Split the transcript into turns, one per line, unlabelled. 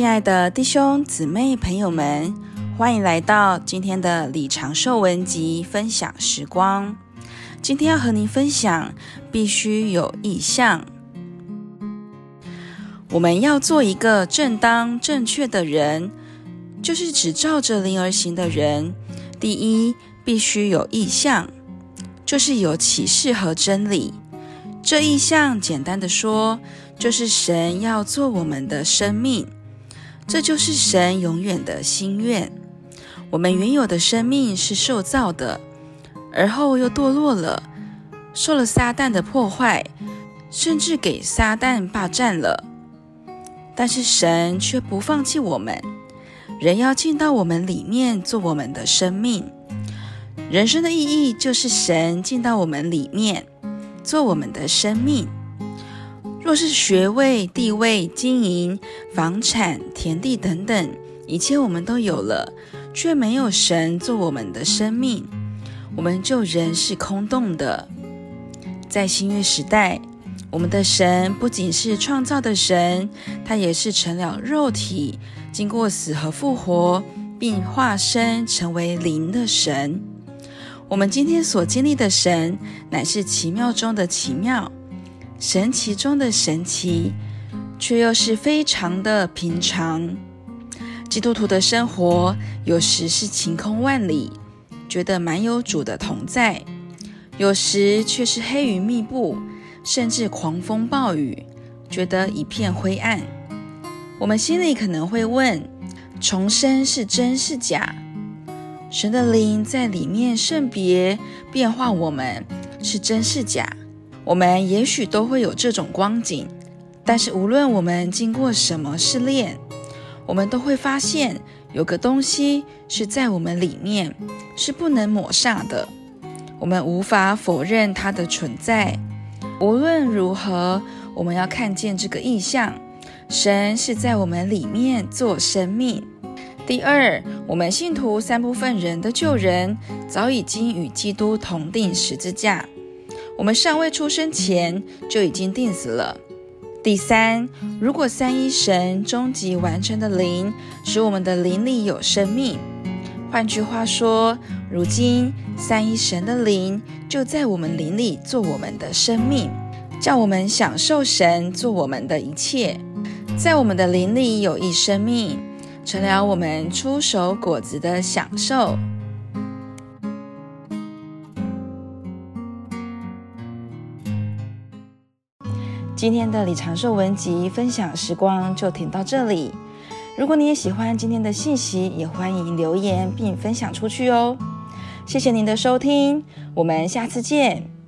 亲爱的弟兄姊妹朋友们，欢迎来到今天的李长寿文集分享时光。今天要和您分享，必须有意向。我们要做一个正当正确的人，就是只照着灵而行的人。第一，必须有意向，就是有启示和真理。这意向，简单的说，就是神要做我们的生命，这就是神永远的心愿。我们原有的生命是受造的，而后又堕落了，受了撒旦的破坏，甚至给撒旦霸占了。但是神却不放弃我们，人要进到我们里面做我们的生命。人生的意义就是神进到我们里面。做我们的生命。若是学位、地位、经营、房产、田地等等，一切我们都有了，却没有神做我们的生命，我们就仍是空洞的。在新约时代，我们的神不仅是创造的神，他也是成了肉体，经过死和复活，并化身成为灵的神。我们今天所经历的神，乃是奇妙中的奇妙，神奇中的神奇，却又是非常的平常。基督徒的生活有时是晴空万里，觉得蛮有主的同在；有时却是黑云密布，甚至狂风暴雨，觉得一片灰暗。我们心里可能会问：重生是真是假？神的灵在里面圣别变化我们，是真是假？我们也许都会有这种光景，但是无论我们经过什么试炼，我们都会发现有个东西是在我们里面，是不能抹煞的。我们无法否认它的存在。无论如何，我们要看见这个意象：神是在我们里面做生命。第二，我们信徒三部分人的救人早已经与基督同钉十字架，我们尚未出生前就已经定死了。第三，如果三一神终极完成的灵使我们的灵里有生命，换句话说，如今三一神的灵就在我们灵里做我们的生命，叫我们享受神做我们的一切，在我们的灵里有一生命。成了我们出手果子的享受。今天的李长寿文集分享时光就停到这里。如果你也喜欢今天的信息，也欢迎留言并分享出去哦。谢谢您的收听，我们下次见。